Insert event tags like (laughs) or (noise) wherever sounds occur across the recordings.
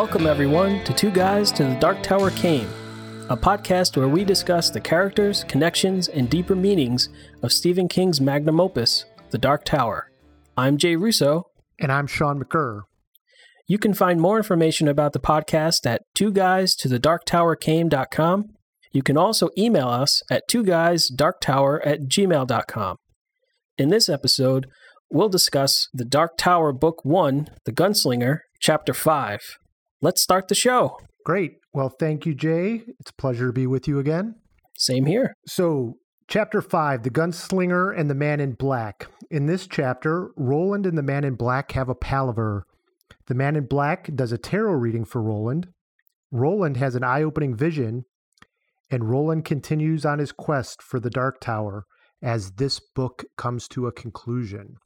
Welcome, everyone, to Two Guys to the Dark Tower Came, a podcast where we discuss the characters, connections, and deeper meanings of Stephen King's magnum opus, The Dark Tower. I'm Jay Russo. And I'm Sean McCurr. You can find more information about the podcast at two guys to the dark tower came.com. You can also email us at two guys dark tower at gmail.com. In this episode, we'll discuss The Dark Tower Book 1, The Gunslinger, Chapter 5. Let's start the show. Great. Well, thank you, Jay. It's a pleasure to be with you again. Same here. So, Chapter 5 The Gunslinger and the Man in Black. In this chapter, Roland and the Man in Black have a palaver. The Man in Black does a tarot reading for Roland. Roland has an eye opening vision, and Roland continues on his quest for the Dark Tower as this book comes to a conclusion.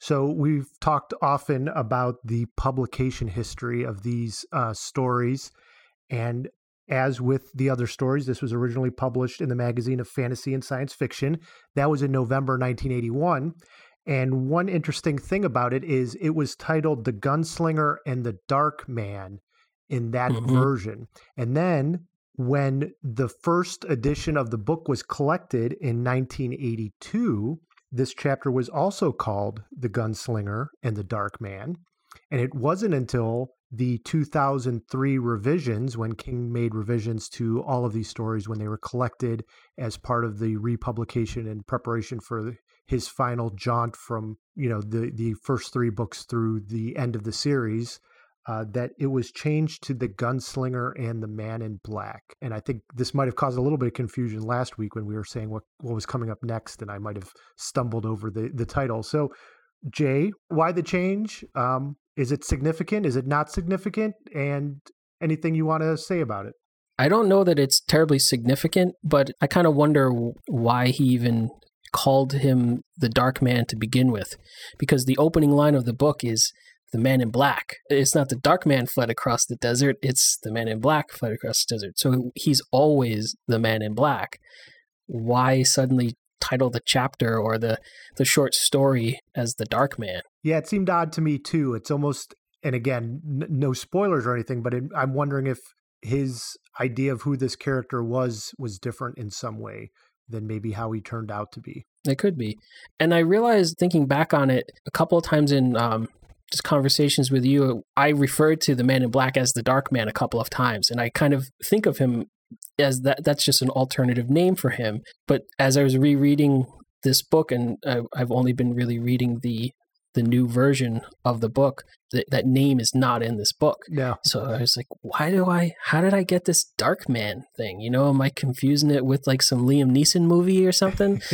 So, we've talked often about the publication history of these uh, stories. And as with the other stories, this was originally published in the magazine of fantasy and science fiction. That was in November 1981. And one interesting thing about it is it was titled The Gunslinger and the Dark Man in that mm-hmm. version. And then when the first edition of the book was collected in 1982, this chapter was also called The Gunslinger and the Dark Man. And it wasn't until the 2003 revisions, when King made revisions to all of these stories when they were collected as part of the republication in preparation for his final jaunt from you know the the first three books through the end of the series, uh, that it was changed to the Gunslinger and the Man in Black. And I think this might have caused a little bit of confusion last week when we were saying what, what was coming up next, and I might have stumbled over the, the title. So, Jay, why the change? Um, is it significant? Is it not significant? And anything you want to say about it? I don't know that it's terribly significant, but I kind of wonder why he even called him the Dark Man to begin with. Because the opening line of the book is the man in black. It's not the dark man fled across the desert, it's the man in black fled across the desert. So he's always the man in black. Why suddenly title the chapter or the the short story as the dark man? Yeah, it seemed odd to me too. It's almost and again, n- no spoilers or anything, but it, I'm wondering if his idea of who this character was was different in some way than maybe how he turned out to be. It could be. And I realized thinking back on it a couple of times in um, just conversations with you, I referred to the man in black as the dark man a couple of times. And I kind of think of him as that that's just an alternative name for him. But as I was rereading this book, and I've only been really reading the the new version of the book, that, that name is not in this book. Yeah. So I was like, why do I? How did I get this Dark Man thing? You know, am I confusing it with like some Liam Neeson movie or something? (laughs)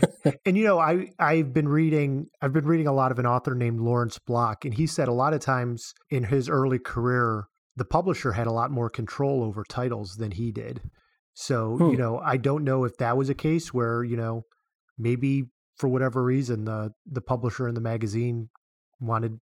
(laughs) and you know, I I've been reading I've been reading a lot of an author named Lawrence Block, and he said a lot of times in his early career, the publisher had a lot more control over titles than he did. So, hmm. you know, I don't know if that was a case where, you know, maybe for whatever reason the the publisher in the magazine wanted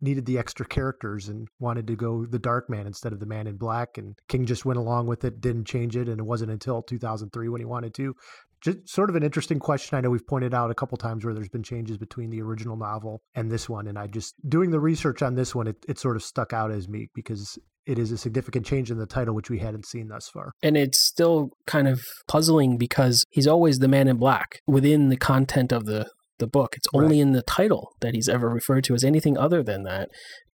needed the extra characters and wanted to go the dark man instead of the man in black and king just went along with it didn't change it and it wasn't until 2003 when he wanted to just sort of an interesting question i know we've pointed out a couple times where there's been changes between the original novel and this one and i just doing the research on this one it, it sort of stuck out as me because it is a significant change in the title which we hadn't seen thus far and it's still kind of puzzling because he's always the man in black within the content of the the book. It's only right. in the title that he's ever referred to as anything other than that.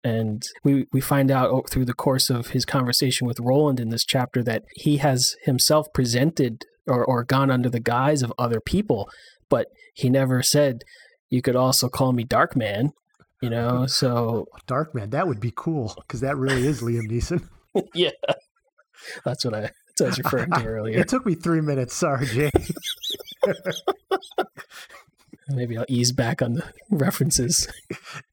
And we, we find out through the course of his conversation with Roland in this chapter that he has himself presented or, or gone under the guise of other people, but he never said, You could also call me Dark Man, you know? (laughs) So. Dark Man, that would be cool because that really is Liam Neeson. (laughs) (laughs) yeah. That's what I, that's what I was referring to earlier. It took me three minutes. Sorry, Jay. Maybe I'll ease back on the references.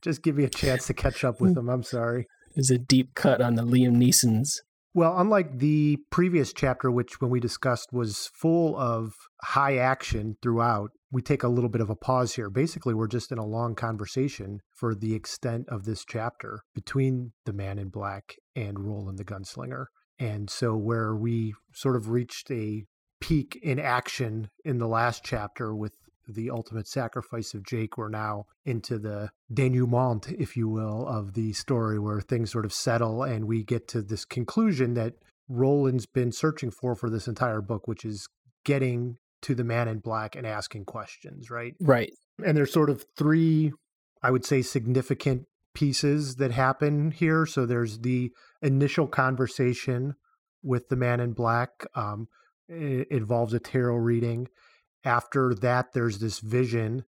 Just give me a chance to catch up with them. I'm sorry. There's a deep cut on the Liam Neesons. Well, unlike the previous chapter, which when we discussed was full of high action throughout, we take a little bit of a pause here. Basically, we're just in a long conversation for the extent of this chapter between the man in black and Roland the gunslinger. And so, where we sort of reached a peak in action in the last chapter with the ultimate sacrifice of Jake, we're now into the denouement, if you will, of the story where things sort of settle and we get to this conclusion that Roland's been searching for for this entire book, which is getting to the man in black and asking questions, right? Right. And there's sort of three, I would say, significant pieces that happen here. So there's the initial conversation with the man in black. Um, it involves a tarot reading. After that, there's this vision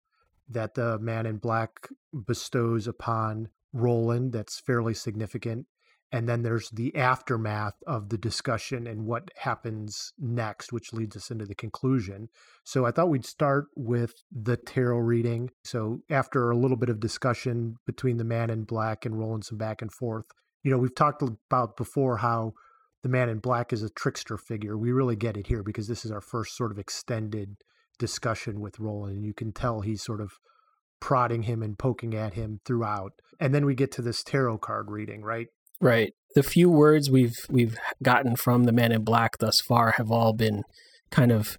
that the man in black bestows upon Roland that's fairly significant. And then there's the aftermath of the discussion and what happens next, which leads us into the conclusion. So I thought we'd start with the tarot reading. So after a little bit of discussion between the man in black and Roland some back and forth, you know, we've talked about before how the man in black is a trickster figure. We really get it here because this is our first sort of extended discussion with Roland. And you can tell he's sort of prodding him and poking at him throughout. And then we get to this tarot card reading, right? Right. The few words we've we've gotten from the man in black thus far have all been kind of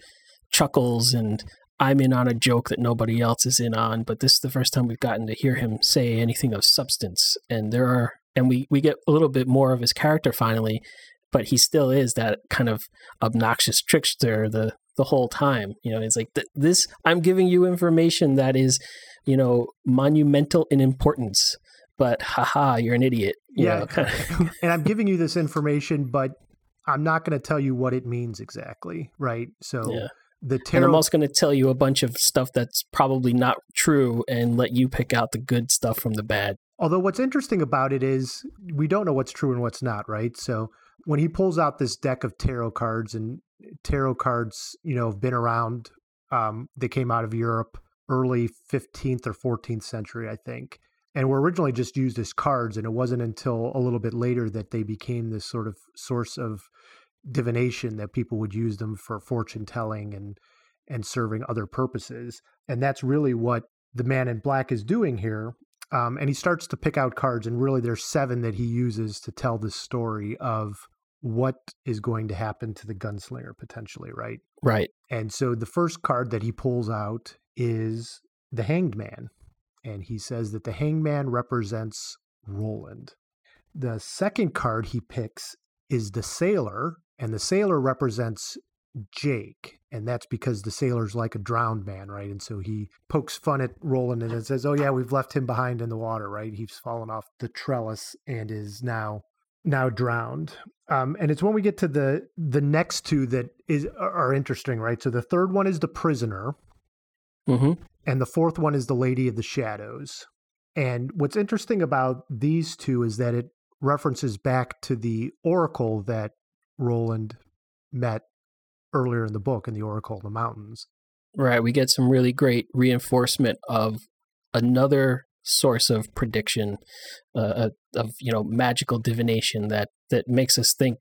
chuckles and I'm in on a joke that nobody else is in on, but this is the first time we've gotten to hear him say anything of substance. And there are and we we get a little bit more of his character finally, but he still is that kind of obnoxious trickster the the whole time. You know, it's like this I'm giving you information that is, you know, monumental in importance but haha, you're an idiot. You yeah. (laughs) and I'm giving you this information, but I'm not going to tell you what it means exactly. Right. So yeah. the tarot. And I'm also going to tell you a bunch of stuff that's probably not true and let you pick out the good stuff from the bad. Although what's interesting about it is we don't know what's true and what's not. Right. So when he pulls out this deck of tarot cards and tarot cards, you know, have been around, um, they came out of Europe early 15th or 14th century, I think and were originally just used as cards and it wasn't until a little bit later that they became this sort of source of divination that people would use them for fortune telling and and serving other purposes and that's really what the man in black is doing here um, and he starts to pick out cards and really there's seven that he uses to tell the story of what is going to happen to the gunslinger potentially right right and so the first card that he pulls out is the hanged man and he says that the hangman represents Roland. The second card he picks is the sailor, and the sailor represents Jake, and that's because the sailor's like a drowned man, right? And so he pokes fun at Roland and says, "Oh yeah, we've left him behind in the water, right? He's fallen off the trellis and is now now drowned." Um, and it's when we get to the the next two that is are interesting, right? So the third one is the prisoner, mm-hmm and the fourth one is the Lady of the Shadows. And what's interesting about these two is that it references back to the oracle that Roland met earlier in the book in the Oracle of the Mountains. Right. We get some really great reinforcement of another source of prediction, uh, uh of you know magical divination that that makes us think.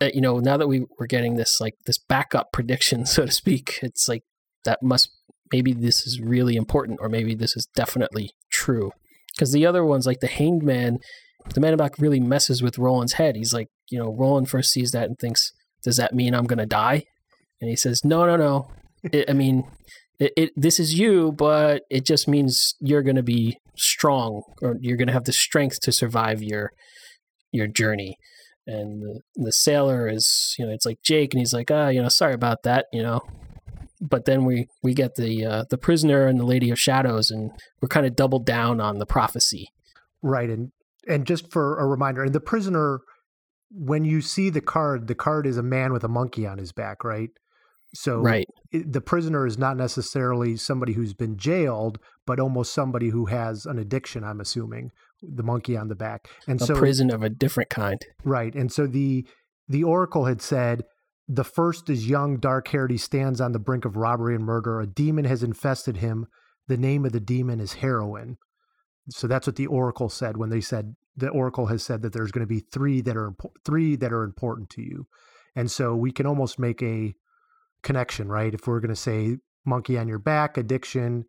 That, you know, now that we we're getting this like this backup prediction, (laughs) so to speak, it's like that must maybe this is really important or maybe this is definitely true. Because the other ones, like the Hanged Man, the Man in Black really messes with Roland's head. He's like, you know, Roland first sees that and thinks, does that mean I'm to die? And he says, no, no, no. it, I mean, it, it, this is you, but it just means you're going to be strong or you're going to have the strength to survive your your journey. And the, the sailor is, you know, it's like Jake, and he's like, ah, you know, sorry about that, you know, but then we we get the uh, the prisoner and the lady of shadows and we're kind of doubled down on the prophecy. Right and and just for a reminder and the prisoner when you see the card the card is a man with a monkey on his back right so right. It, the prisoner is not necessarily somebody who's been jailed but almost somebody who has an addiction i'm assuming the monkey on the back and a so prison of a different kind right and so the the oracle had said the first is young, dark haired. He stands on the brink of robbery and murder. A demon has infested him. The name of the demon is heroin. So that's what the oracle said when they said the oracle has said that there's going to be three that are three that are important to you. And so we can almost make a connection, right? If we're going to say monkey on your back, addiction,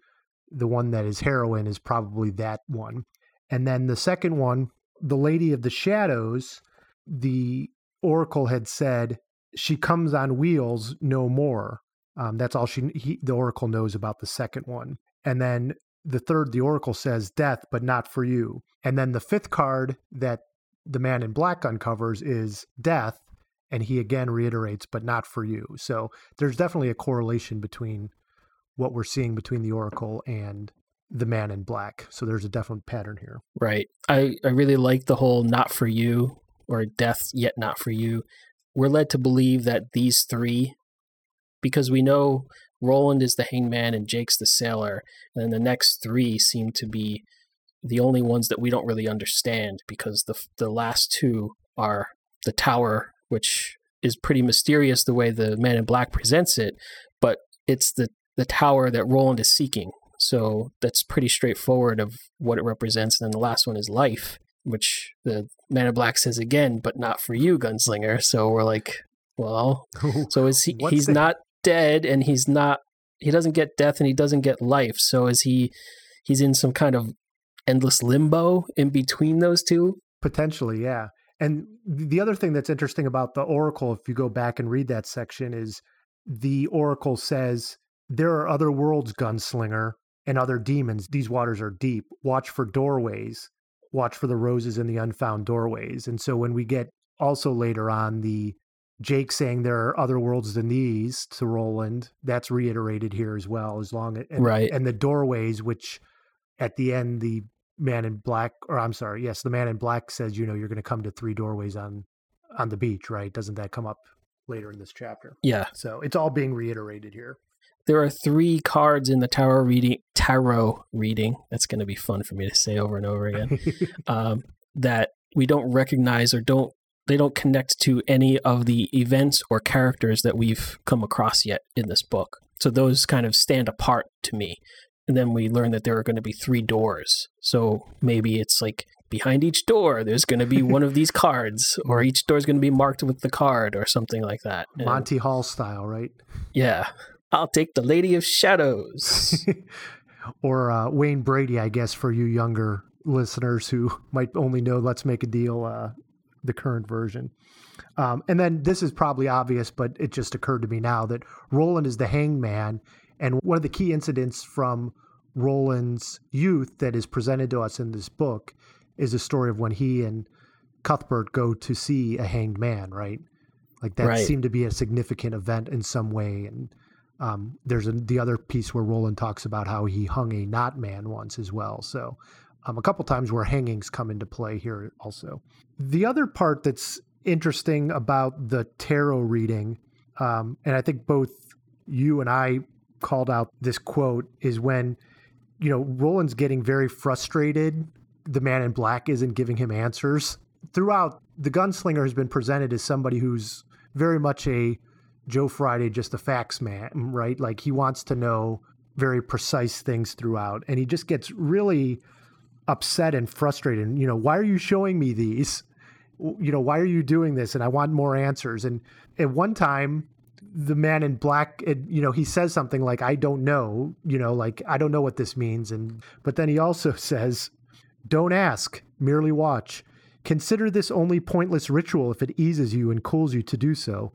the one that is heroin is probably that one. And then the second one, the lady of the shadows, the oracle had said she comes on wheels no more. Um, that's all she he, the oracle knows about the second one. And then the third, the oracle says death, but not for you. And then the fifth card that the man in black uncovers is death, and he again reiterates, but not for you. So there's definitely a correlation between what we're seeing between the oracle and the man in black. So there's a definite pattern here. Right. I, I really like the whole not for you or death yet not for you. We're led to believe that these three, because we know Roland is the hangman and Jake's the sailor, and then the next three seem to be the only ones that we don't really understand because the the last two are the tower, which is pretty mysterious the way the man in black presents it, but it's the the tower that Roland is seeking. So that's pretty straightforward of what it represents. And then the last one is life, which the man in black says again, but not for you, gunslinger. (laughs) So we're like, well, (laughs) so is he? he's the- not dead, and he's not. He doesn't get death, and he doesn't get life. So is he? He's in some kind of endless limbo in between those two. Potentially, yeah. And the other thing that's interesting about the Oracle, if you go back and read that section, is the Oracle says there are other worlds, gunslinger, and other demons. These waters are deep. Watch for doorways. Watch for the roses in the unfound doorways. And so when we get also later on the Jake saying there are other worlds than these to Roland, that's reiterated here as well. As long as and, right, and the doorways, which at the end the man in black, or I'm sorry, yes, the man in black says, you know, you're going to come to three doorways on on the beach, right? Doesn't that come up later in this chapter? Yeah. So it's all being reiterated here there are three cards in the tarot reading tarot reading that's going to be fun for me to say over and over again (laughs) um, that we don't recognize or don't they don't connect to any of the events or characters that we've come across yet in this book so those kind of stand apart to me and then we learn that there are going to be three doors so maybe it's like behind each door there's going to be one of these (laughs) cards or each door is going to be marked with the card or something like that monty hall style right yeah I'll take the Lady of Shadows. (laughs) or uh, Wayne Brady, I guess, for you younger listeners who (laughs) might only know Let's Make a Deal, uh, the current version. Um, and then this is probably obvious, but it just occurred to me now that Roland is the hangman. And one of the key incidents from Roland's youth that is presented to us in this book is a story of when he and Cuthbert go to see a hanged man, right? Like that right. seemed to be a significant event in some way. And um, there's a, the other piece where Roland talks about how he hung a not man once as well. So um, a couple times where hangings come into play here also. The other part that's interesting about the tarot reading, um, and I think both you and I called out this quote, is when you know Roland's getting very frustrated. The man in black isn't giving him answers. Throughout, the gunslinger has been presented as somebody who's very much a Joe Friday just a facts man, right? Like he wants to know very precise things throughout, and he just gets really upset and frustrated. You know, why are you showing me these? You know, why are you doing this? And I want more answers. And at one time, the man in black, it, you know, he says something like, "I don't know," you know, like I don't know what this means. And but then he also (laughs) says, "Don't ask, merely watch." Consider this only pointless ritual if it eases you and cools you to do so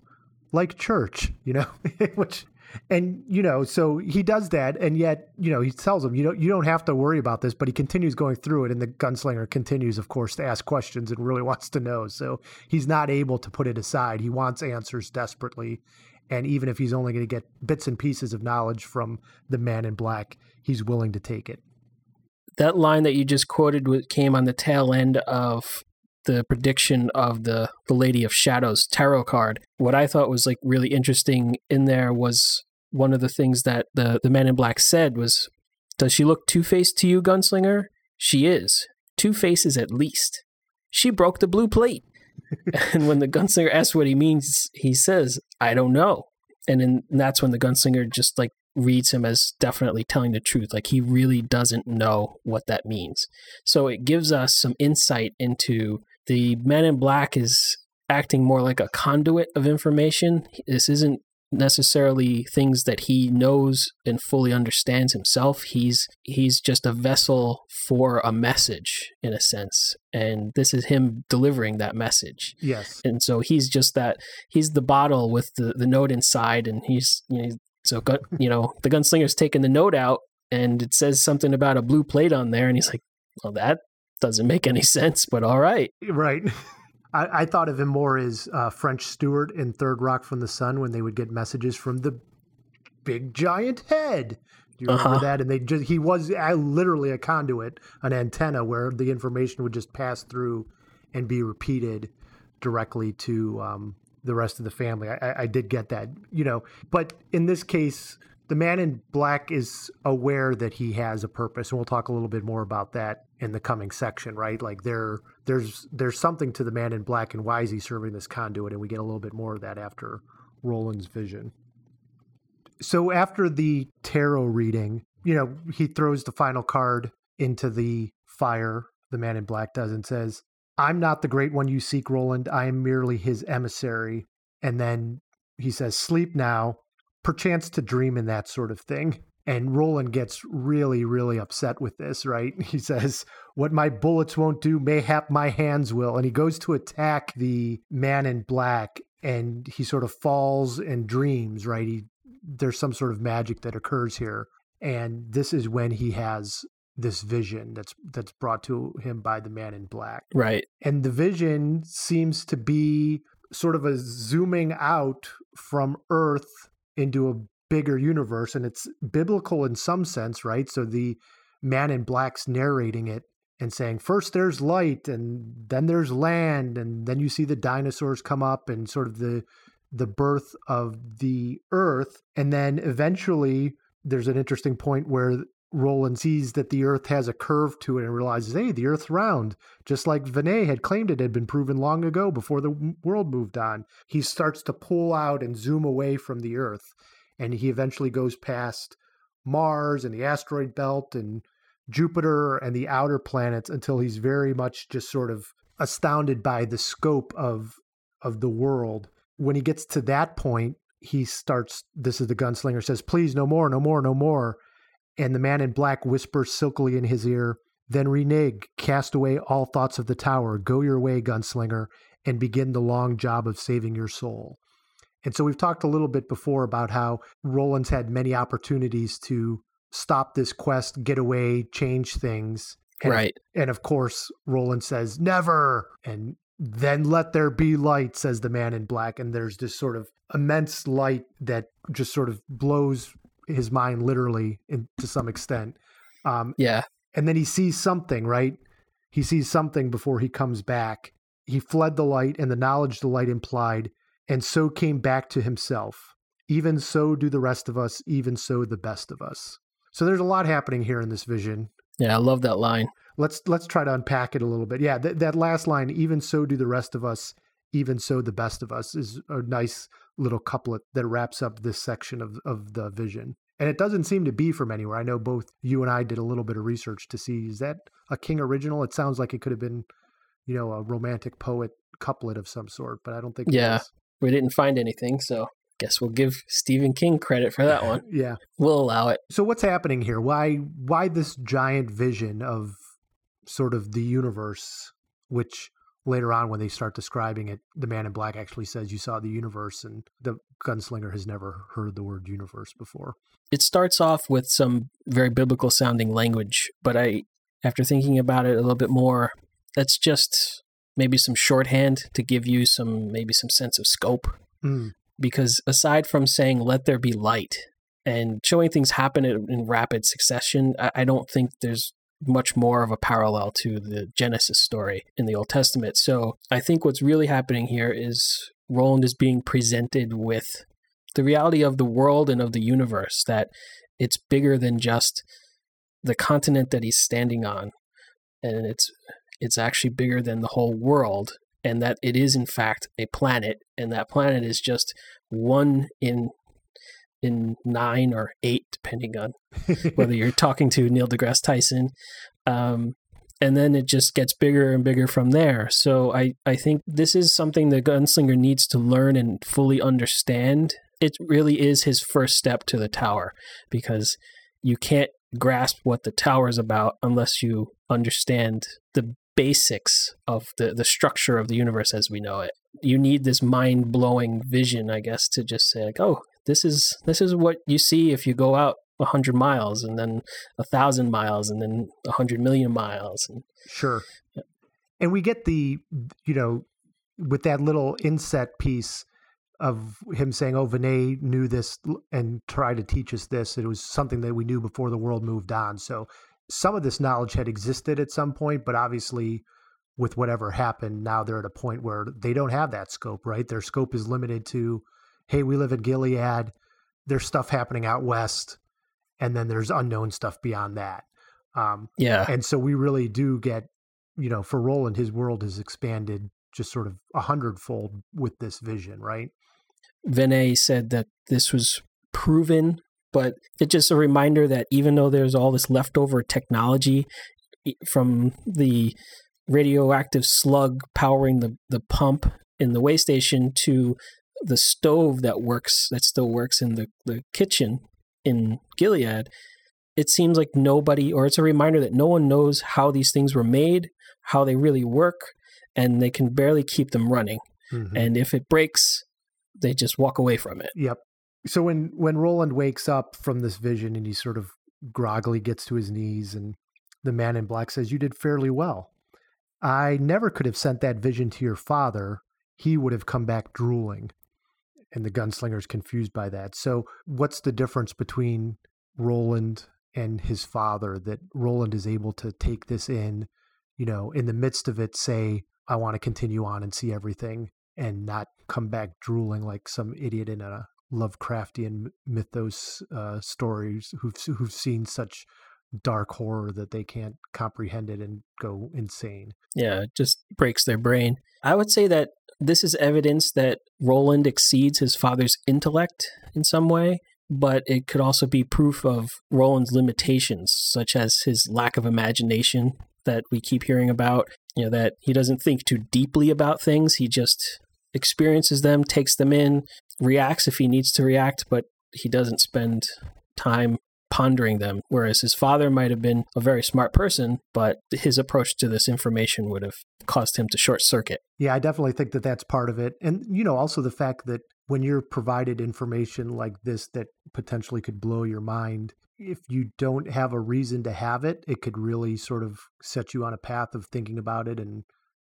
like church, (laughs) you know, (laughs) which and you know, so he does that, and yet you know he tells him you don't you don't have to worry about this, but he continues going through it, and the gunslinger continues, of course, to ask questions and really wants to know. So he's not able to put it aside. He wants answers desperately, and even if he's only going to get bits and pieces of knowledge from the man in black, he's willing to take it. That line that you just quoted came on the tail end of the prediction of the the Lady of Shadows tarot card. What I thought was like really interesting in there was one of the things that the the man in black said was, "Does she look two faced to you, gunslinger? She is two faces at least. She broke the blue plate." (laughs) and when the gunslinger asks what he means, he says, "I don't know." And, then that's when the gunslinger just like reads him as definitely telling the truth. Like he really doesn't know what that means. So it gives us some insight into the man in black is acting more like a conduit of information. This isn't necessarily things that he knows and fully understands himself. He's he's just a vessel for a message in a sense. And this is him delivering that message. Yes. And so he's just that he's the bottle with the, the note inside and he's you know So, gun, (laughs) you know, the gunslinger's taking the note out and it says something about a blue plate on there. And he's like, well, that doesn't make any (laughs) sense, but all right. Right. (laughs) I, I thought of him more as uh, French Stewart in Third Rock from the Sun when they would get messages from the big giant head. Do you remember Uh-huh. that? And they just he was uh, literally a conduit, an antenna where the information would just pass through and be repeated directly to um, the rest of the family. I, I- I did get that, you know. But in this case, the man in black is aware that he has a purpose, and we'll talk a little bit more about that in the coming section, right? Like there, there's there's something to the man in black and why is he serving this conduit, and we get a little bit more of that after Roland's vision. So after the tarot reading, you know, he throws the final card into the fire. The man in black does and says, I'm not the great one you seek, Roland. I am merely his emissary. And then he says, Sleep now, perchance to dream and that sort of thing. And Roland gets really, really upset with this, right? (laughs) He says, What my bullets won't do, mayhap my hands will. And he goes to attack the man in black and he sort of falls and dreams, right? He, there's some sort of magic that occurs here. And this is when he has this vision that's that's brought to him by the man in black Right. and the vision seems to be sort of a zooming out from earth into a bigger universe and it's biblical in some sense right? So the man in black's narrating it and saying first there's light and then there's land and then you see the dinosaurs come up and sort of the the birth of the earth. And then eventually there's an interesting point where Roland sees that the Earth has a curve to it and realizes, hey, the Earth's round, just like Vannay had claimed it had been proven long ago before the world moved on. He starts to pull out and zoom away from the Earth, and he eventually goes past Mars and the asteroid belt and Jupiter and the outer planets until he's very much just sort of astounded by the scope of of the world. When he gets to that point, he starts this is the gunslinger says, "Please no more, no more, no more." And the man in black whispers silkily in his ear, Then renege, cast away all thoughts of the tower, go your way, gunslinger, and begin the long job of saving your soul. And so we've talked a little bit before about how Roland's had many opportunities to stop this quest, get away, change things. And, right. And of course, Roland says, Never. And then let there be light, says the man in black. And there's this sort of immense light that just sort of blows his mind literally in, to some extent. Um, Yeah. and then he sees something, right? He sees something before he comes back. He fled the light and the knowledge the light implied, and so came back to himself. Even so do the rest of us, even so the best of us. So there's a lot happening here in this vision. Yeah. I love that line. Let's let's try to unpack it a little bit. Yeah, th- that last line, even so do the rest of us, even so the best of us, is a nice little couplet that wraps up this section of of the vision. And it doesn't seem to be from anywhere. I know both you and I did a little bit of research to see is that a King original? It sounds like it could have been, you know, a romantic poet couplet of some sort, but I don't think it Yeah. is. We didn't find anything, so guess we'll give Stephen King credit for that one. (laughs) Yeah. We'll allow it. So what's happening here? Why why this giant vision of sort of the universe, which later on when they start describing it, the man in black actually says you saw the universe and the gunslinger has never heard the word universe before. It starts off with some very biblical sounding language, but I, after thinking about it a little bit more, that's just maybe some shorthand to give you some, maybe some sense of scope. Mm. Because aside from saying, let there be light and showing things happen in, rapid succession, I, I don't think there's much more of a parallel to the Genesis story in the Old Testament. So I think what's really happening here is Roland is being presented with the reality of the world and of the universe, that it's bigger than just the continent that he's standing on. And it's it's actually bigger than the whole world, and that it is in fact a planet, and that planet is just one in in nine or eight, depending on (laughs) whether you're talking to Neil deGrasse Tyson. Um, and then it just gets bigger and bigger from there. So I, I think this is something the gunslinger needs to learn and fully understand. It really is his first step to the tower because you can't grasp what the tower is about unless you understand the basics of the, the structure of the universe as we know it. You need this mind blowing vision, I guess, to just say, like, oh, this is this is what you see if you go out a hundred miles and then a thousand miles and then a hundred million miles. And, Sure. And we get the, you know, with that little inset piece of him saying, "Oh, Vannay knew this and tried to teach us this. It was something that we knew before the world moved on." So some of this knowledge had existed at some point, but obviously, with whatever happened, now they're at a point where they don't have that scope. Right? Their scope is limited to, "Hey, we live in Gilead. There's stuff happening out west, and then there's unknown stuff beyond that." Um, yeah, and so we really do get you know for roland his world has expanded just sort of a hundredfold with this vision right Vannay said that this was proven, but it's just a reminder that even though there's all this leftover technology from the radioactive slug powering the, the pump in the way station to the stove that works that still works in the, the kitchen in Gilead, it seems like nobody or it's a reminder that no one knows how these things were made, how they really work, and they can barely keep them running. Mhm. And if it breaks, they just walk away from it. yep so when when roland wakes up from this vision and he sort of groggily gets to his knees and the man in black says you did fairly well. I never could have sent that vision to your father. He would have come back drooling. And the gunslinger's confused by that. So what's the difference between roland and his father that roland is able to take this in you know in the midst of it say i want to continue on and see everything and not come back drooling like some idiot in a Lovecraftian mythos uh, stories who've who've seen such dark horror that they can't comprehend it and go insane. Yeah, it just breaks their brain. I would say that this is evidence that Roland exceeds his father's intellect in some way, but it could also be proof of Roland's limitations, such as his lack of imagination that we keep hearing about. You know, that he doesn't think too deeply about things, he just experiences them, takes them in, reacts if he needs to react, but he doesn't spend time pondering them. Whereas his father might have been a very smart person, but his approach to this information would have caused him to short circuit. Yeah, I definitely think that that's part of it. And, you know, also the fact that when you're provided information like this that potentially could blow your mind, if you don't have a reason to have it, it could really sort of set you on a path of thinking about it and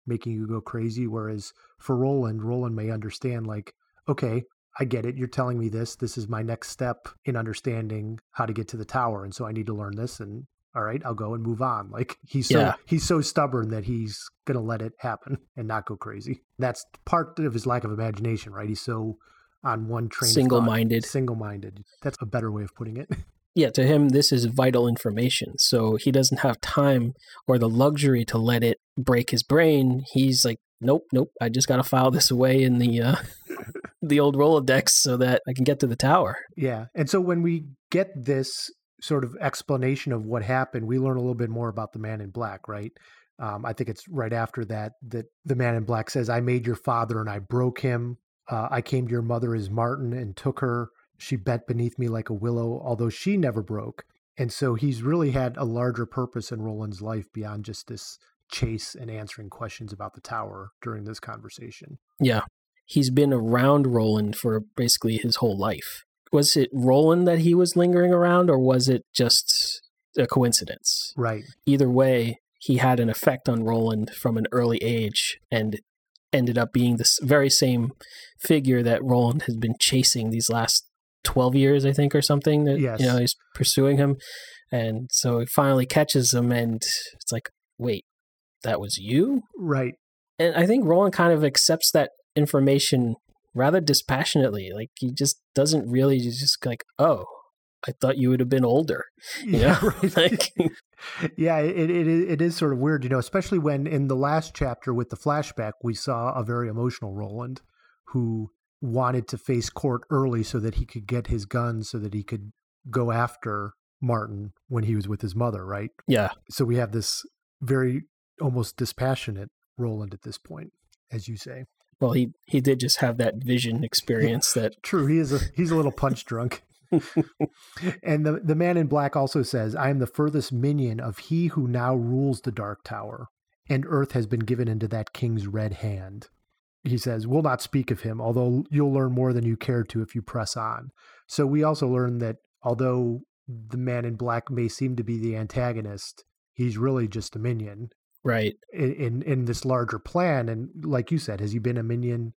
making you go crazy. Whereas for Roland, Roland may understand, like, okay, I get it. You're telling me this. This is my next step in understanding how to get to the tower. And so I need to learn this. And all right, I'll go and move on. Like he's so Yeah. he's so stubborn that he's gonna let it happen (laughs) and not go crazy. That's part of his lack of imagination, right? He's so on one train. Single-minded. Single-minded. That's a better way of putting it. (laughs) Yeah, to him, this is vital information. So he doesn't have time or the luxury to let it break his brain. He's like, nope, nope. I just got to file this away in the uh, the old Rolodex so that I can get to the tower. Yeah. And so when we get this sort of explanation of what happened, we learn a little bit more about the man in black, right? Um, I think it's right after that that the man in black says, I made your father and I broke him. Uh, I came to your mother as Marten and took her. She bent beneath me like a willow, although she never broke. And so he's really had a larger purpose in Roland's life beyond just this chase and answering questions about the tower during this conversation. Yeah. He's been around Roland for basically his whole life. Was it Roland that he was lingering around, or was it just a coincidence? Right. Either way, he had an effect on Roland from an early age and ended up being this very same figure that Roland has been chasing these last 12 years, I think, or something. That, Yes. You know, he's pursuing him. And so he finally catches him, and it's like, wait, that was you? Right. and I think Roland kind of accepts that information rather dispassionately. Like he just doesn't really he's just like, oh, I thought you would have been older. (laughs) You know? (laughs) right. like, yeah, it, it it is sort of weird, you know, especially when in the last chapter with the flashback we saw a very emotional Roland who wanted to face court early so that he could get his gun so that he could go after Marten when he was with his mother, right? yeah, So we have this very almost dispassionate Roland at this point, as you say. Well, he he did just have that vision experience that (laughs) True, he is a he's a little punch drunk. (laughs) and the the man in black also says, "I am the furthest minion of he who now rules the dark tower, and earth has been given into that king's red hand." he says, "We'll not speak of him, although you'll learn more than you care to if you press on." So we also learn that although the man in black may seem to be the antagonist, he's really just a minion Right. in, in in this larger plan. And like you said, has he been a minion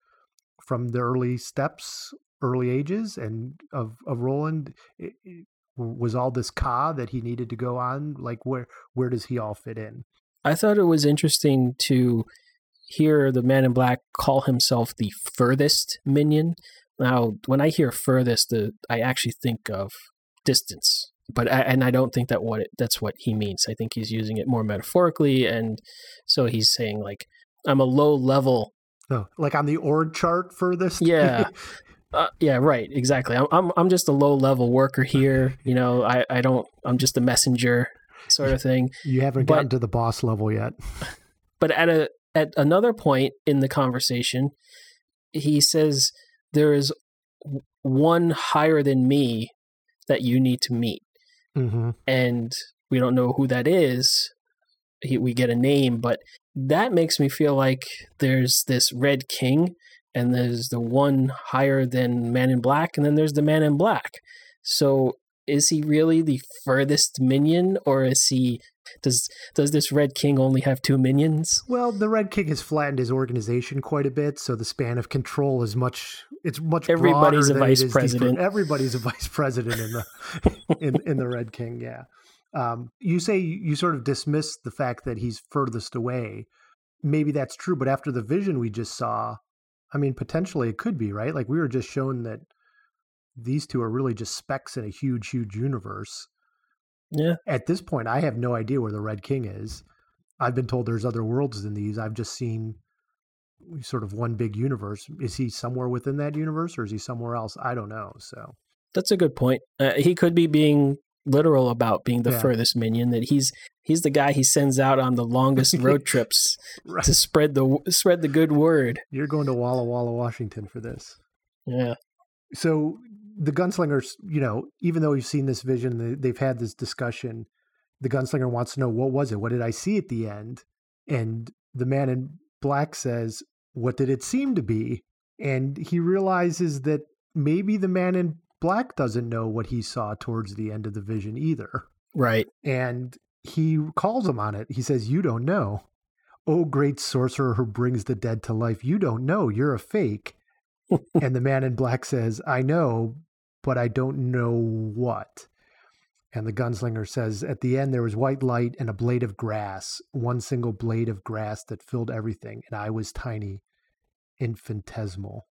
from the early steps, early ages, and of of Roland? I- I- Was all this Ka that he needed to go on? Like where where does he all fit in? I thought it was interesting to hear the man in black call himself the furthest minion. Now, when I hear furthest, the I actually think of distance, but I, and I don't think that what it, that's what he means. I think he's using it more metaphorically, and so he's saying like I'm a low level. Oh, like on the org chart for this? Yeah. Uh, yeah, right. Exactly. I'm, I'm I'm just a low level worker here. You know, I I don't. I'm just a messenger, sort of thing. you haven't But- gotten to the boss level yet. (laughs) but at a at another point in the conversation he says there is one higher than me that you need to meet hmm and we don't know who that is he, we get a name but that makes me feel like there's this red king and there's the one higher than man in black and then there's the man in black. So is he really the furthest minion or is he does does this red king only have two minions Well, the Red King has flattened his organization quite a bit, so the span of control is much. It's much. Everybody's broader a vice president. Everybody's a (laughs) vice president in the in in the Red King. Yeah. Um, you say you sort of dismiss the fact that he's furthest away. Maybe that's true, but after the vision we just saw, I mean, potentially it could be right. Like we were just shown that these two are really just specks in a huge, huge universe. yeah At this point, I have no idea where the Red King is. I've been told there's other worlds than these. I've just seen sort of one big universe. Is he somewhere within that universe or is he somewhere else? I don't know. So, That's a good point. Uh, he could be being literal about being the Yeah. furthest minion. That he's he's the guy he sends out on the longest (laughs) road trips (laughs) right. to spread the spread the good word. you're going to Walla Walla, Washington for this. Yeah, So, the gunslingers, you know, even though we've seen this vision, they- they've had this discussion. The gunslinger wants to know what was it? What did I see at the end? And the man in black says, What did it seem to be? And he realizes that maybe the man in black doesn't know what he saw towards the end of the vision either. right. And he calls him on it. He says, You don't know. Oh, great sorcerer who brings the dead to life. You don't know. You're a fake. And the man in black says, I know, but I don't know what. And the gunslinger says, At the end, there was white light and a blade of grass, one single blade of grass that filled everything. And I was tiny, infinitesimal.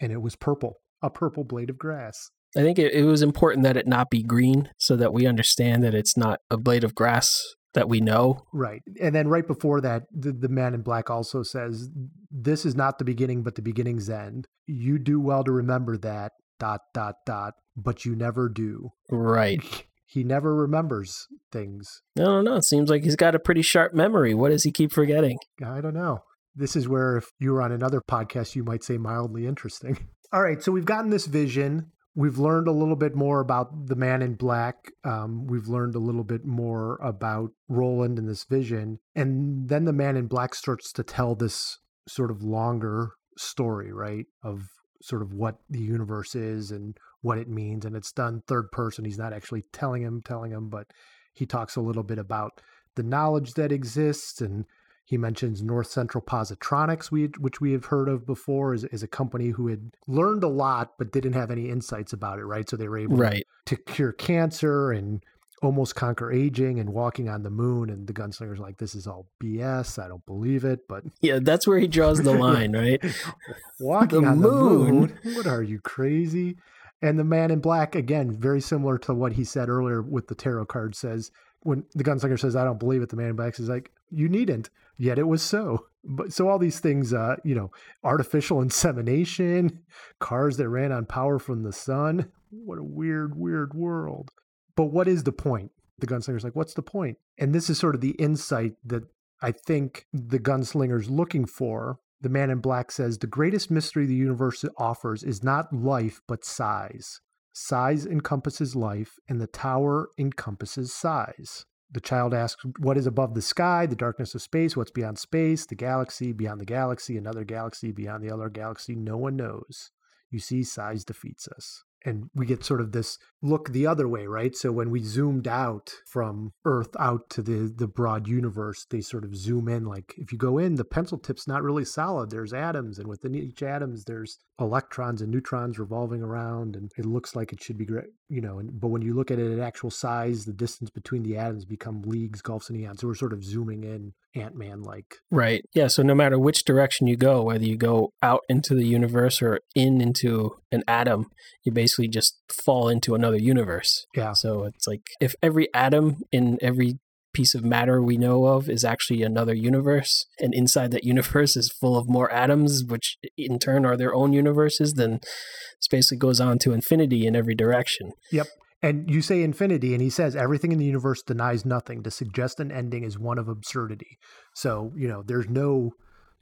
And it was purple, a purple blade of grass. I think it, it was important that it not be green, so that we understand that it's not a blade of grass that we know. Right. And then right before that, the, the man in black also says, This is not the beginning, but the beginning's end. You do well to remember that, dot, dot, dot, but you never do. Right. (laughs) He never remembers things. I don't know. It seems like he's got a pretty sharp memory. What does he keep forgetting? I don't know. This is where, if you were on another podcast, you might say mildly interesting. (laughs) All right. So we've gotten this vision. We've learned a little bit more about the man in black. Um, we've learned a little bit more about Roland and this vision. And then the man in black starts to tell this sort of longer story, right? Of sort of what the universe is and what it means. And it's done third person. He's not actually telling him, telling him, but he talks a little bit about the knowledge that exists and he mentions North Central Positronics, we, which we have heard of before, is, is a company who had learned a lot but didn't have any insights about it, right? So they were able Right. to cure cancer and almost conquer aging and walking on the moon. And the gunslinger's like, this is all BS. I don't believe it. But (laughs) Yeah, that's where he draws the line, right? (laughs) walking The on the moon? moon? (laughs) What are you crazy? And the man in black, again, very similar to what he said earlier with the tarot card, says when the gunslinger says, I don't believe it, the man in black says, like, you needn't. Yet it was so. But so all these things, uh, you know, artificial (laughs) insemination, cars that ran on power from the sun. What a weird, weird world. But what is the point? The gunslinger's like, what's the point? And this is sort of the insight that I think the gunslinger's looking for. The man in black says the greatest mystery the universe offers is not life, but size. Size encompasses life, and the tower encompasses size. The child asks, What is above the sky, the darkness of space? What's beyond space, the galaxy, beyond the galaxy, another galaxy, beyond the other galaxy? No one knows. You see, size defeats us and we get sort of this look the other way, right? So when we zoomed out from Earth out to the the broad universe, they sort of zoom in. Like if you go in, the pencil tip's not really solid. There's atoms, and within each atoms, there's electrons and neutrons revolving around, and it looks like it should be great, you know. And, but when you look at it at actual size, the distance between the atoms become leagues, gulfs, and eons. So we're sort of zooming in Ant Man like. Right. Yeah. So no matter which direction you go, whether you go out into the universe or in into an atom, you basically just fall into another universe. Yeah. So it's like if every atom in every piece of matter we know of is actually another universe, and inside that universe is full of more atoms, which in turn are their own universes, then this basically goes on to infinity in every direction. Yep. And you say infinity, and he says everything in the universe denies nothing. To suggest an ending is one of absurdity. So, you know, there's no,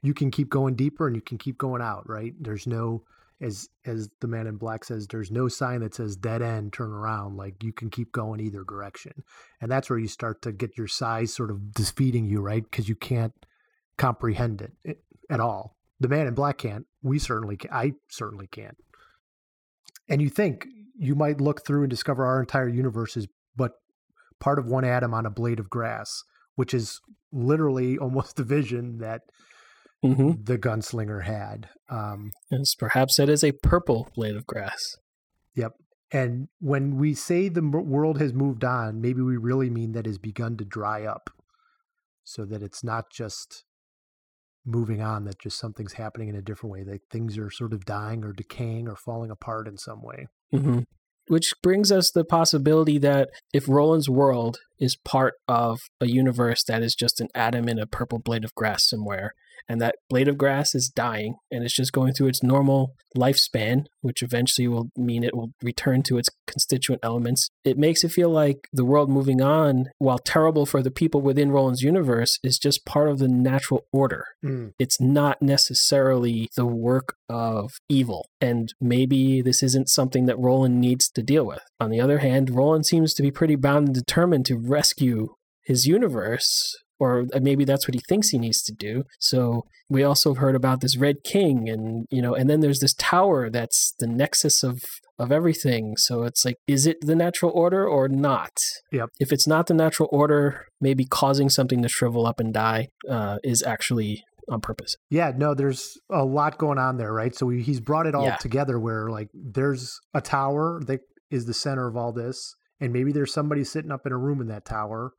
you can keep going deeper and you can keep going out, right? There's no, as as the man in black says, there's no sign that says dead end, turn around. Like you can keep going either direction. And that's where you start to get your size sort of defeating you, right? Because you can't comprehend it, it at all. The man in black can't. We certainly can. I certainly can't. And you think you might look through and discover our entire universe is but part of one atom on a blade of grass, which is literally almost (laughs) the vision that Mm-hmm. the gunslinger had. Um, Yes, perhaps it is a purple blade of grass. yep. And when we say the m- world has moved on, maybe we really mean that has begun to dry up, so that it's not just moving on, that just something's happening in a different way, that things are sort of dying or decaying or falling apart in some way. hmm Which brings us the possibility that if Roland's world is part of a universe that is just an atom in a purple blade of grass somewhere, and that blade of grass is dying and it's just going through its normal lifespan, which eventually will mean it will return to its constituent elements, it makes it feel like the world moving on, while terrible for the people within Roland's universe, is just part of the natural order hmm. it's not necessarily the work of evil. And maybe this isn't something that Roland needs to deal with. On the other hand, Roland seems to be pretty bound and determined to rescue his universe. Or maybe that's what he thinks he needs to do. So we also have heard about this Red King, and you know, and then there's this tower that's the nexus of of everything. So it's like, is it the natural order or not? Yep. If it's not the natural order, maybe causing something to shrivel up and die uh, is actually on purpose. Yeah, no, there's a lot going on there, right? So we, he's brought it all Yeah. together where like there's a tower that is the center of all this, and maybe there's somebody sitting up in a room in that tower.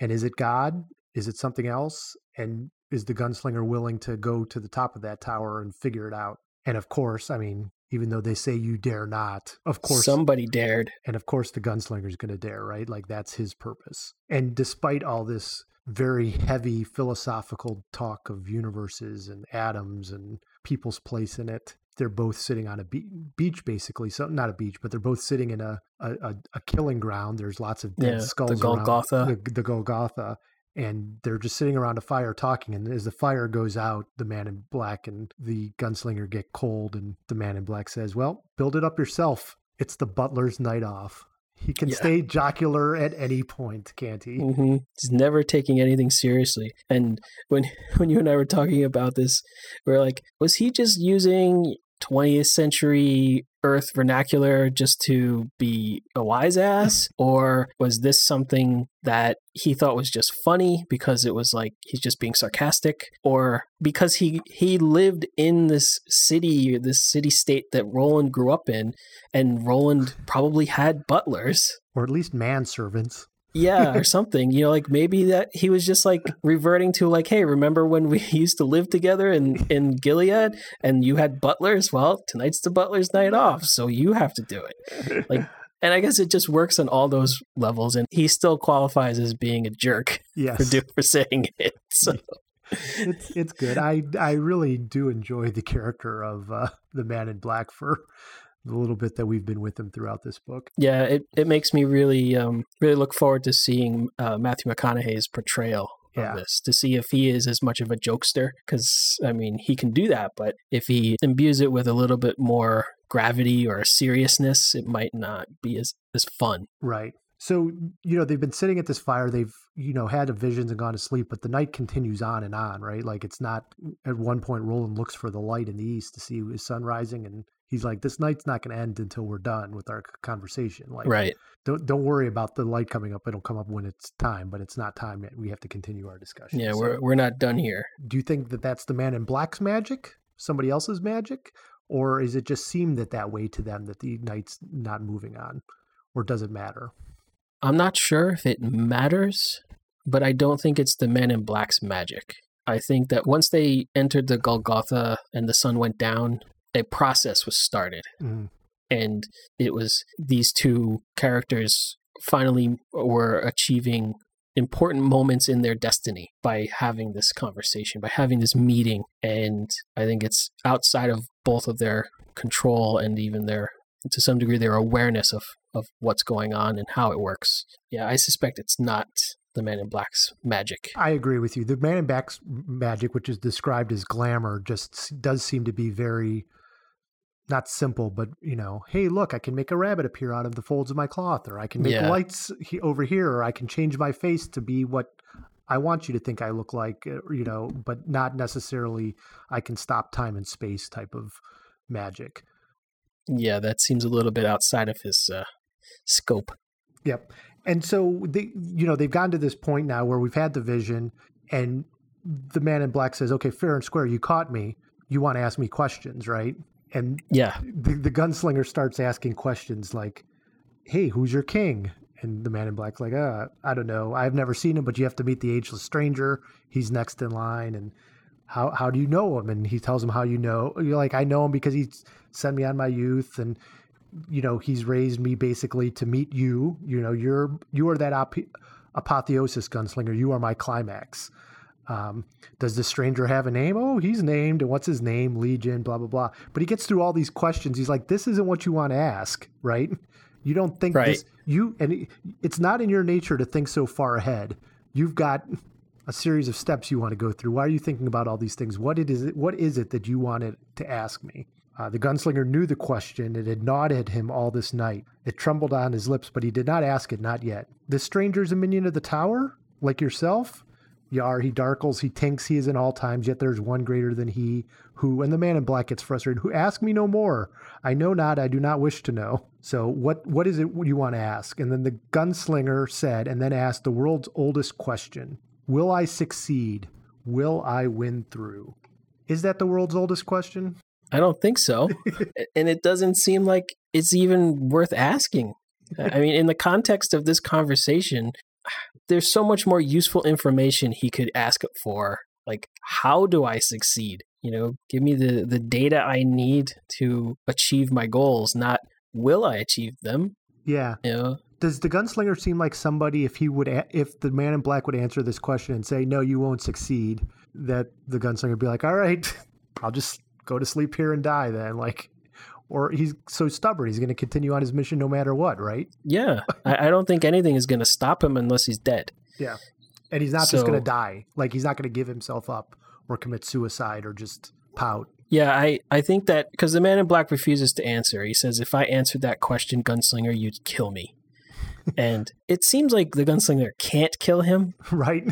And is it God? Is it something else? And is the gunslinger willing to go to the top of that tower and figure it out? And of course, I mean, even though they say you dare not, of course, somebody dared. and of course, the gunslinger's going to dare, right? Like that's his purpose. And despite all this very heavy philosophical talk of universes and atoms and people's place in it, they're both sitting on a be- beach, basically. So not a beach, but they're both sitting in a a, a, killing ground. There's lots of dead Yeah, the skulls Golgotha. around the, the Golgotha. And they're just sitting around a fire talking. And as the fire goes out, the man in black and the gunslinger get cold. And the man in black says, Well, build it up yourself. It's the butler's night off. He can Yeah. stay jocular at any point, can't he? hmm He's never taking anything seriously. And when (laughs) when you and I were talking about this, we are like, was he just using 20th century Earth vernacular just to be a wise ass, or was this something that he thought was just funny because it was like he's just being sarcastic, or because he he lived in this city, this city state that Roland grew up in, and Roland probably had butlers. Or at least manservants. Yeah or (laughs) something you know like maybe that he was just like reverting to like hey remember when we (laughs) used to live together in in gilead and you had butlers well tonight's the butler's night off so you have to do it like (laughs) and i guess it just works on all those levels and he still qualifies as being a jerk Yes. for do, for saying it so it's it's good. I I really do enjoy the character of uh, the man in black for the little bit that we've been with him throughout this book. yeah it, it makes me really um really look forward to seeing uh, matthew mcconaughey's portrayal Yeah. of this to see if he is as much of a jokester because i mean he can do that but if he imbues it with a little bit more gravity or seriousness it might not be as as fun Right. So, you know, they've been sitting at this fire. They've, you know, had visions and gone to sleep, but the night continues on and on, right? Like it's not at one point Roland looks for the light in the east to see his sun rising and he's like, This night's not gonna end until we're done with our conversation. Like right. don't don't worry about the light coming up. It'll come up when it's time, but it's not time yet. We have to continue our discussion. Yeah, So, we're we're not done here. do you think that that's the man in black's magic? Somebody else's magic? Or is it just seem that that way to them that the night's not moving on? Or does it matter? I'm not sure if it matters, but I don't think it's the man in black's magic. I think that once they entered the Golgotha and the sun went down, a process was started. Mm. And it was these two characters finally were achieving important moments in their destiny by having this conversation, by having this meeting. And I think it's outside of both of their control and even their, to some degree, their awareness of, of what's going on and how it works. Yeah, I suspect it's not the Man in Black's magic. I agree with you. The man in black's magic, which is described as glamour, just does seem to be very not simple, but you know, hey, look, I can make a rabbit appear out of the folds of my cloth, or I can make Yeah. lights he- over here, or I can change my face to be what I want you to think I look like, uh, you know, but not necessarily I can stop time and space type of magic. Yeah, that seems a little bit outside of his uh, scope. Yep. And so they, you know, they've gotten to this point now where we've had the vision, and the man in black says, "Okay, fair and square, you caught me. You want to ask me questions, right?" And Yeah, the, the gunslinger starts asking questions like, "Hey, who's your king?" And the man in black's like, "Uh, I don't know. I've never seen him, but you have to meet the ageless stranger. He's next in line." And how how do you know him? And he tells him how you know. You're like, I know him because he sent me on my youth, and you know he's raised me basically to meet you. You know, you're you are that ap- apotheosis gunslinger. You are my climax. Um, does the stranger have a name? Oh, he's named. And what's his name? Legion, blah, blah, blah. But he gets through all these questions. He's like, this isn't what you want to ask, right? You don't think Right. this, you, and it's not in your nature to think so far ahead. You've got a series of steps you want to go through. Why are you thinking about all these things? What it is it, what is it that you wanted to ask me? Uh, the gunslinger knew the question. It had gnawed at him all this night. It trembled on his lips, but he did not ask it, not yet. This stranger's a minion of the tower, like yourself? Yar, he darkles, he tinks, he is in all times, yet there's one greater than he, who, and the man in black gets frustrated, who ask me no more. I know not, I do not wish to know. So what what is it you want to ask? And then the gunslinger said, and then asked the world's oldest question. Will I succeed? Will I win through? Is that the world's oldest question? I don't think so. (laughs) and it doesn't seem like it's even worth asking. I mean, in the context of this conversation, there's so much more useful information he could ask for. Like, how do I succeed? You know, give me the, the data I need to achieve my goals, not will I achieve them? Yeah. You know, Does the gunslinger seem like somebody if he would if the man in black would answer this question and say no you won't succeed that the gunslinger would be like all right (laughs) I'll just go to sleep here and die then like or he's so stubborn he's going to continue on his mission no matter what right yeah, I, I don't think anything is going to stop him unless he's dead. Yeah and he's not just going to die like he's not going to give himself up or commit suicide or just pout Yeah, I, I think that because the man in black refuses to answer. He says, if I answered that question, gunslinger, you'd kill me. And it seems like the gunslinger can't kill him, (laughs) right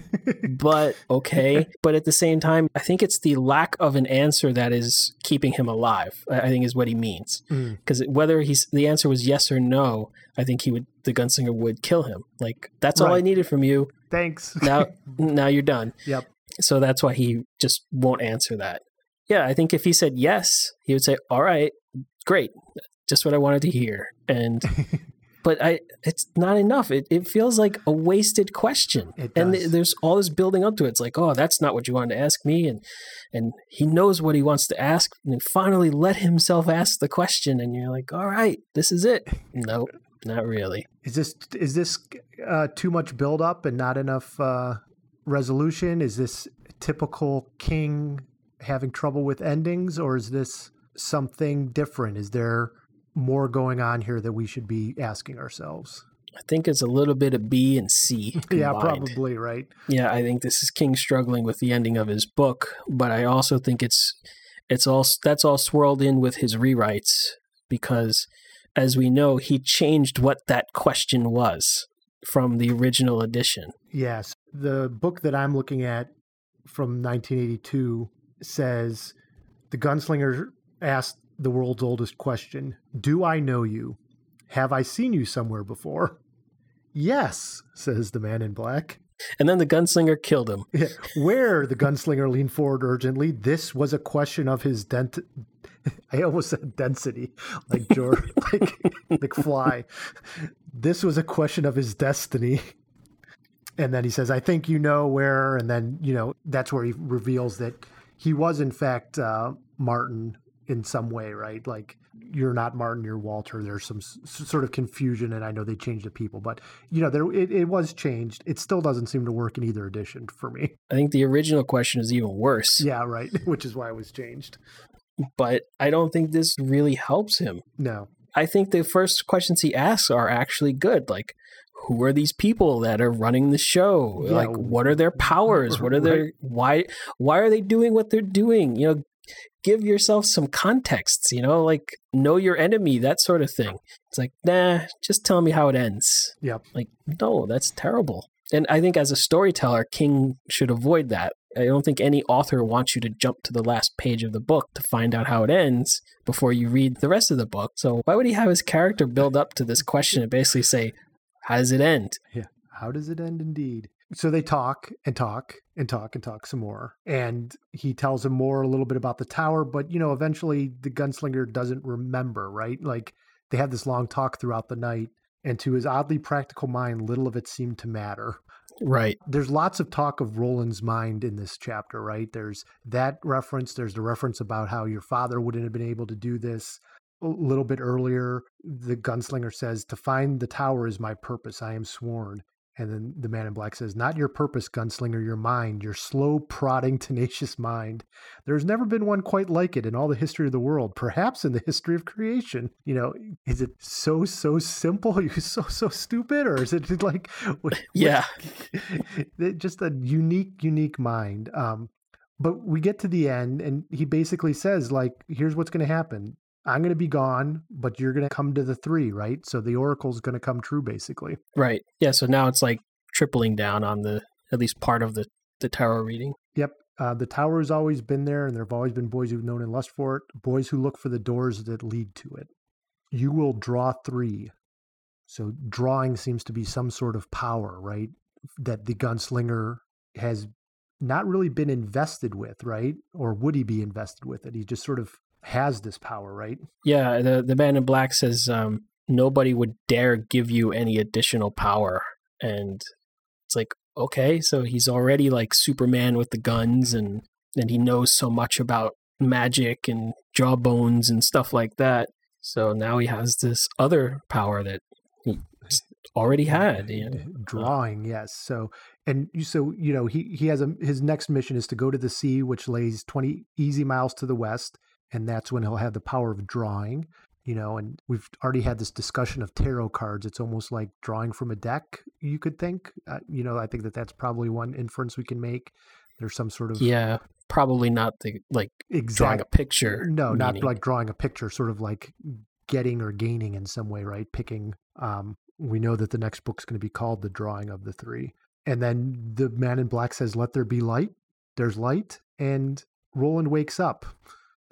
but (laughs) okay. but at the same time, I think it's the lack of an answer that is keeping him alive, I think is what he means. Mm. Because whether he's the answer was yes or no, I think he would the gunslinger would kill him. Like, that's all I needed from you. thanks Now (laughs) now you're done. Yep. So that's why he just won't answer that. Yeah, I think if he said yes, he would say, "All right, great, just what I wanted to hear." And but I, it's not enough. It it feels like a wasted question. It And th- there's all this building up to it. It's like, oh, that's not what you wanted to ask me, and and he knows what he wants to ask, and then finally let himself ask the question, and you're like, all right, this is it. Nope, not really. Is this is this uh, too much build up and not enough uh, resolution? Is this typical king having trouble with endings, or is this something different? Is there more going on here that we should be asking ourselves? I think it's a little bit of B and C. (laughs) Yeah, probably right. Yeah, I think this is King struggling with the ending of his book, but I also think it's it's all that's all swirled in with his rewrites because as we know, he changed what that question was. from the original edition. Yes. The book that I'm looking at from 1982 says the gunslinger asked the world's oldest question Do I know you? Have I seen you somewhere before? Yes, says the man in black. And then the gunslinger killed him. (laughs) Where the gunslinger leaned forward urgently. This was a question of his dent. (laughs) I almost said density, like George, (laughs) like McFly. This was a question of his destiny. And then he says, "I think you know where." And then you know that's where he reveals that he was in fact uh, Marten in some way, right? Like you're not Marten, you're Walter. There's some s- sort of confusion, and I know they changed the people, but you know, there it, it was changed. It still doesn't seem to work in either edition for me. I think the original question is even worse. Yeah, right. (laughs) Which is why it was changed. But I don't think this really helps him. No. I think the first questions he asks are actually good. Like, who are these people that are running the show? Yeah. Like, what are their powers? What are (laughs) their Right. why? Why are they doing what they're doing? You know, give yourself some contexts. You know, like know your enemy, that sort of thing. It's like, nah, just tell me how it ends. Yep. Like, no, that's terrible. And I think as a storyteller, King should avoid that. I don't think any author wants you to jump to the last page of the book to find out how it ends before you read the rest of the book. So why would he have his character build up to this question and basically say, how does it end? Yeah. How does it end indeed? So they talk and talk and talk and talk some more. And he tells him more a little bit about the tower, but you know, eventually the gunslinger doesn't remember, right? Like they had this long talk throughout the night, and to his oddly practical mind, little of it seemed to matter. Right. There's lots of talk of Roland's mind in this chapter, right? There's that reference, there's the reference about how your father wouldn't have been able to do this. A little bit earlier, the gunslinger says, To find the tower is my purpose. I am sworn. And then the man in black says, Not your purpose, gunslinger, your mind, your slow, prodding, (laughs) tenacious mind. There's never been one quite like it in all the history of the world, perhaps in the history of creation. You know, is it so, so simple? (laughs) Are You're so, so stupid? Or is it (laughs) like, Yeah. just a unique, unique mind. Um, but we get to the end, and he basically says, like, here's what's going to happen. I'm going to be gone, but you're going to come to the three, right? So the oracle's going to come true, basically. Right. Yeah. So now it's like tripling down on the at least part of the the tarot reading. Yep. Uh, the tower has always been there, and there have always been boys who've known and lust for it, boys who look for the doors that lead to it. You will draw three. So drawing seems to be some sort of power, right? That the gunslinger has not really been invested with, right? Or would he be invested with it? He just sort of has this power, right? Yeah. The the man in black says um, nobody would dare give you any additional power, and it's like okay, so he's already like Superman with the guns, and and he knows so much about magic and jawbones and stuff like that. So now he has this other power that he already had. You know? drawing yes so and you so you know he he has a his next mission is to go to the sea which lays 20 easy miles to the west and that's when he'll have the power of drawing you know and we've already had this discussion of tarot cards. It's almost like drawing from a deck you could think uh, you know i think that that's probably one inference we can make. There's some sort of Yeah, probably not the like exact drawing a picture. no not like drawing a picture sort of like getting or gaining in some way right? Picking um we know that the next book's going to be called the drawing of the three. And then the man in black says let there be light. There's light and roland wakes up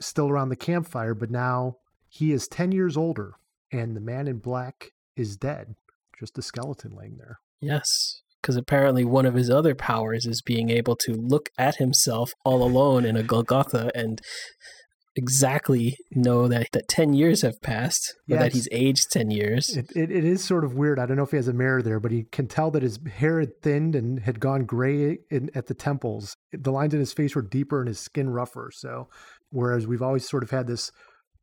still around the campfire but now he is 10 years older and the man in black is dead just a skeleton laying there Yes, because apparently one of his other powers is being able to look at himself all alone in a Golgotha and exactly know that, that 10 years have passed, or that he's aged 10 years. It, it, it is sort of weird. I don't know if he has a mirror there, but he can tell that his hair had thinned and had gone gray in, at the temples. The lines in his face were deeper and his skin rougher. So, whereas we've always sort of had this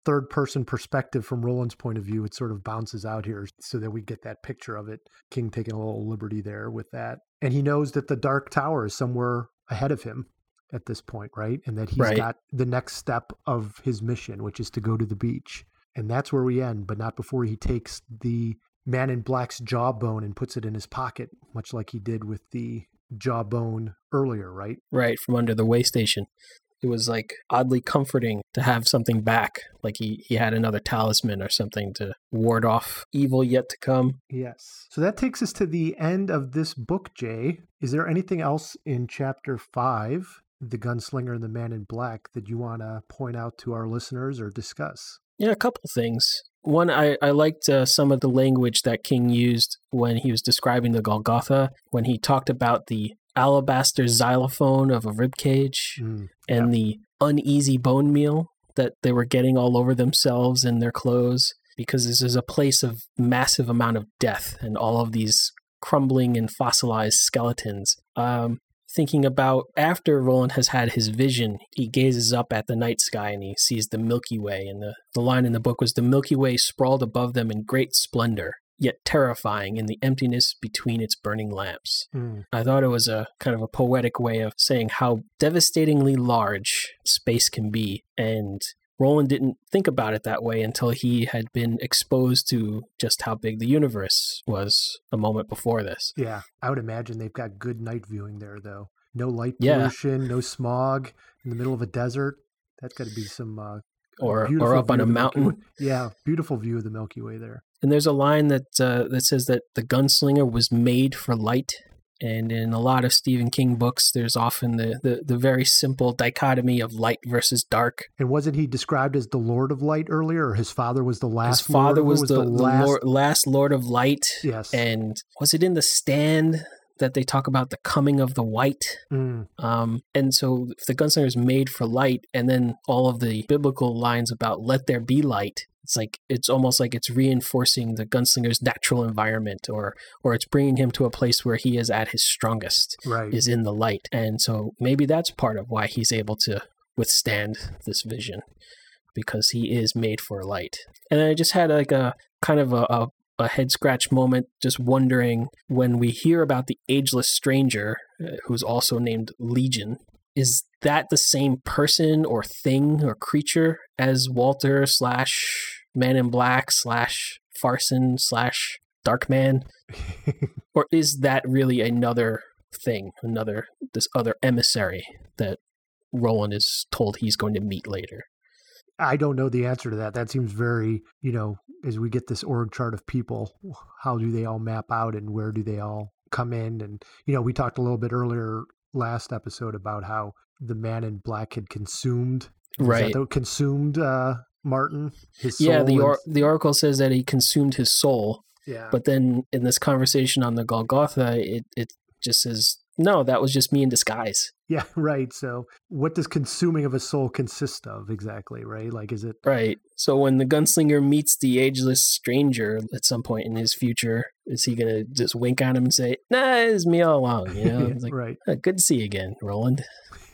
third person perspective from Roland's point of view, it sort of bounces out here so that we get that picture of it. King taking a little liberty there with that. And he knows that the Dark Tower is somewhere ahead of him at this point, right? And that he's Right. got the next step of his mission, which is to go to the beach. And that's where we end, but not before he takes the man in black's jawbone and puts it in his pocket, much like he did with the jawbone earlier, right? Right, from under the way station. It was like oddly comforting to have something back. Like he, he had another talisman or something to ward off evil yet to come. Yes. So that takes us to the end of this book, Jay. Is there anything else in chapter five, The Gunslinger and the Man in Black, that you want to point out to our listeners or discuss? Yeah, a couple things. One, I, I liked uh, some of the language that King used when he was describing the Golgotha, when he talked about the alabaster xylophone of a rib cage Mm, and the uneasy bone meal that they were getting all over themselves and their clothes because this is a place of massive amount of death and all of these crumbling and fossilized skeletons. Um, thinking about after Roland has had his vision, he gazes up at the night sky and he sees the Milky Way. And the, the line in the book was the Milky Way sprawled above them in great splendor, yet terrifying in the emptiness between its burning lamps. mm. I thought it was a kind of a poetic way of saying how devastatingly large space can be. And Roland didn't think about it that way until he had been exposed to just how big the universe was a moment before this. Yeah, I would imagine they've got good night viewing there, though. No light Yeah. pollution, no smog in the middle of a desert. That's got to be some. Uh, Or, or up on a of the Milky mountain. Yeah, beautiful view of the Milky Way there. And there's a line that uh, that says that the gunslinger was made for light. And in a lot of Stephen King books, there's often the, the, the very simple dichotomy of light versus dark. And wasn't he described as the Lord of Light earlier, or his father was the last? His father Lord? was, the, the, last. lord, last Lord of Light. Yes. And was it in the stand that they talk about the coming of the white? Mm, Um, and so if the gunslinger is made for light, and then all of the biblical lines about let there be light, it's like it's almost like it's reinforcing the gunslinger's natural environment, or or it's bringing him to a place where he is at his strongest, right. is in the light. And so maybe that's part of why he's able to withstand this vision, because he is made for light. And I just had like a kind of a, a a head scratch moment, just wondering when we hear about the ageless stranger, uh, who's also named Legion, is that the same person or thing or creature as Walter slash Man in Black slash Farson slash Darkman? (laughs) Or is that really another thing, another, this other emissary that Roland is told he's going to meet later? I don't know the answer to that. That seems very, you know, as we get this org chart of people, how do they all map out and where do they all come in? And, you know, we talked a little bit earlier last episode about how the man in black had consumed, Right. the- consumed uh, Marten. His Yeah, the and- the oracle says that he consumed his soul, yeah. but then in this conversation on the Golgotha, it it just says no, that was just me in disguise. Yeah, (laughs) right. So, what does consuming of a soul consist of exactly? Right? Like, is it Right. So when the gunslinger meets the ageless stranger at some point in his future, is he gonna just wink at him and say, "Nah, it's me all along"? You know, (laughs) like, right? "Ah, good to see you again, Roland. (laughs)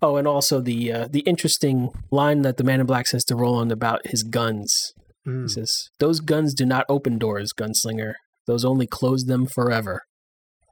Oh, and also the uh, the interesting line that the Man in Black says to Roland about his guns. He Mm. says, "Those guns do not open doors, gunslinger. Those only close them forever."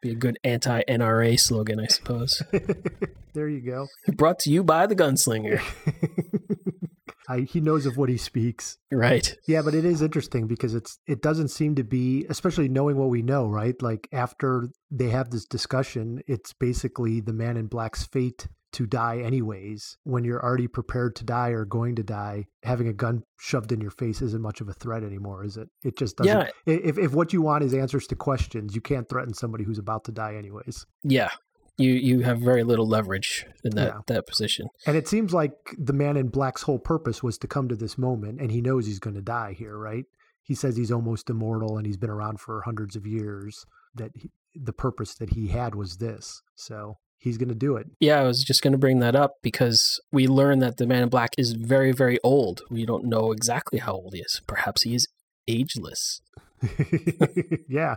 Be a good anti NRA slogan, I suppose. (laughs) there you go. Brought to you by the gunslinger. (laughs) I, he knows of what he speaks. Right. Yeah, but it is interesting because it's it doesn't seem to be, especially knowing what we know, right? Like after they have this discussion, it's basically the man in black's fate to die anyways. When you're already prepared to die or going to die, having a gun shoved in your face isn't much of a threat anymore, is it? It just doesn't. Yeah. If if what you want is answers to questions, you can't threaten somebody who's about to die anyways. Yeah. You you have very little leverage in that, Yeah. that position. And it seems like the man in black's whole purpose was to come to this moment, and he knows he's going to die here, right? He says he's almost immortal and he's been around for hundreds of years. That he, the purpose that he had was this, so he's going to do it. Yeah, I was just going to bring that up because we learn that the man in black is very, very old. We don't know exactly how old he is. Perhaps he is ageless. (laughs) yeah,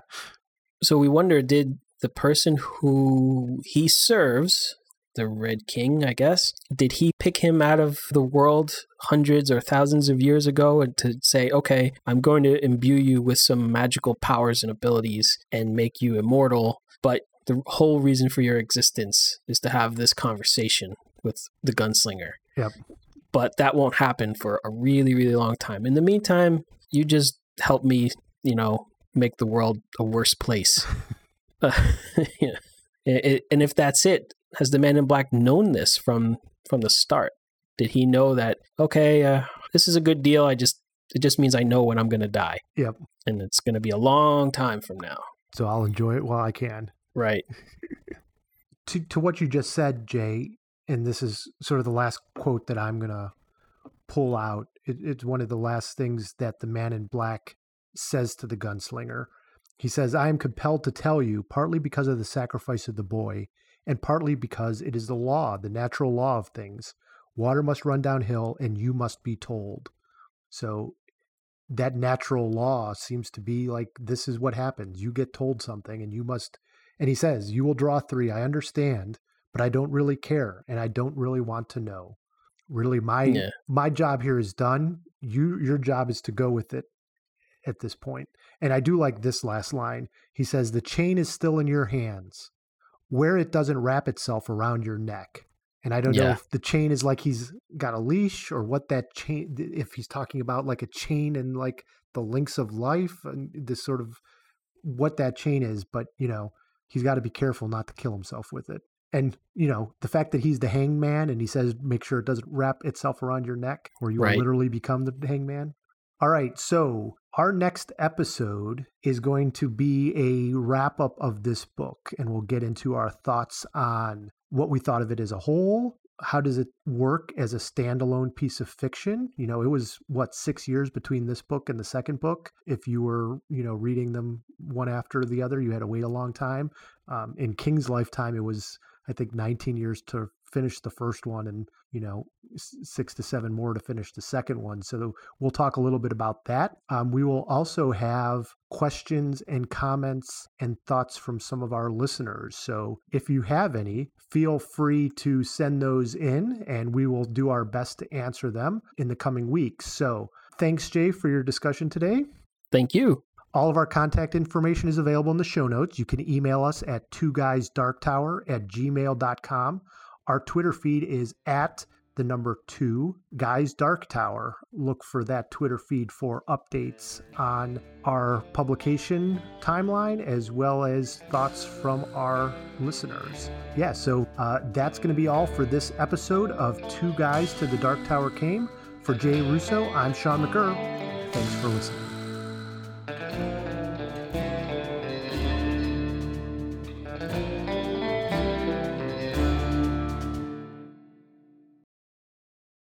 So we wonder did the person who he serves, the Red King, I guess, did he pick him out of the world hundreds or thousands of years ago and to say, okay, I'm going to imbue you with some magical powers and abilities and make you immortal, but the whole reason for your existence is to have this conversation with the gunslinger. Yep. But that won't happen for a really, really long time. In the meantime, you just help me, you know, make the world a worse place. Uh, (laughs) (laughs) yeah. I- I- and if that's it, has the man in black known this from from the start? Did he know that okay, uh, this is a good deal? I just it just means I know when I'm going to die. Yep. And it's going to be a long time from now. So I'll enjoy it while I can. Right. to to what you just said, Jay, and this is sort of the last quote that I'm gonna pull out. It, it's one of the last things that the man in black says to the gunslinger. He says, I am compelled to tell you, partly because of the sacrifice of the boy, and partly because it is the law, the natural law of things. Water must run downhill, and you must be told. So that natural law seems to be like this is what happens. You get told something, and you must. And he says, You will draw three. I understand, but I don't really care, and I don't really want to know. Really, my Yeah. my job here is done. You your job is to go with it at this point. And I do like this last line. He says, The chain is still in your hands, where it doesn't wrap itself around your neck. And I don't know if the chain is like he's got a leash or what that chain, if he's talking about like a chain and like the links of life and this sort of what that chain is. But, you know, he's got to be careful not to kill himself with it. And, you know, the fact that he's the hangman and he says, make sure it doesn't wrap itself around your neck or you Right. will literally become the hangman. All right. So our next episode is going to be a wrap up of this book, and we'll get into our thoughts on what we thought of it as a whole. How does it work as a standalone piece of fiction? You know, it was what six years between this book and the second book. If you were, you know, reading them one after the other, you had to wait a long time. Um, in King's lifetime, it was, I think, 19 years to finish the first one, and you know, six to seven more to finish the second one. So we'll talk a little bit about that. Um, we will also have questions and comments and thoughts from some of our listeners. So if you have any, feel free to send those in and we will do our best to answer them in the coming weeks. So thanks, Jay, for your discussion today. Thank you. All of our contact information is available in the show notes. You can email us at two guys dark tower at gmail.com. Our Twitter feed is at the number two guys dark tower. Look for that Twitter feed for updates on our publication timeline as well as thoughts from our listeners. Yeah, so uh, that's going to be all for this episode of Two Guys to the Dark Tower Came. For Jay Russo, I'm Sean McGurr. Thanks for listening.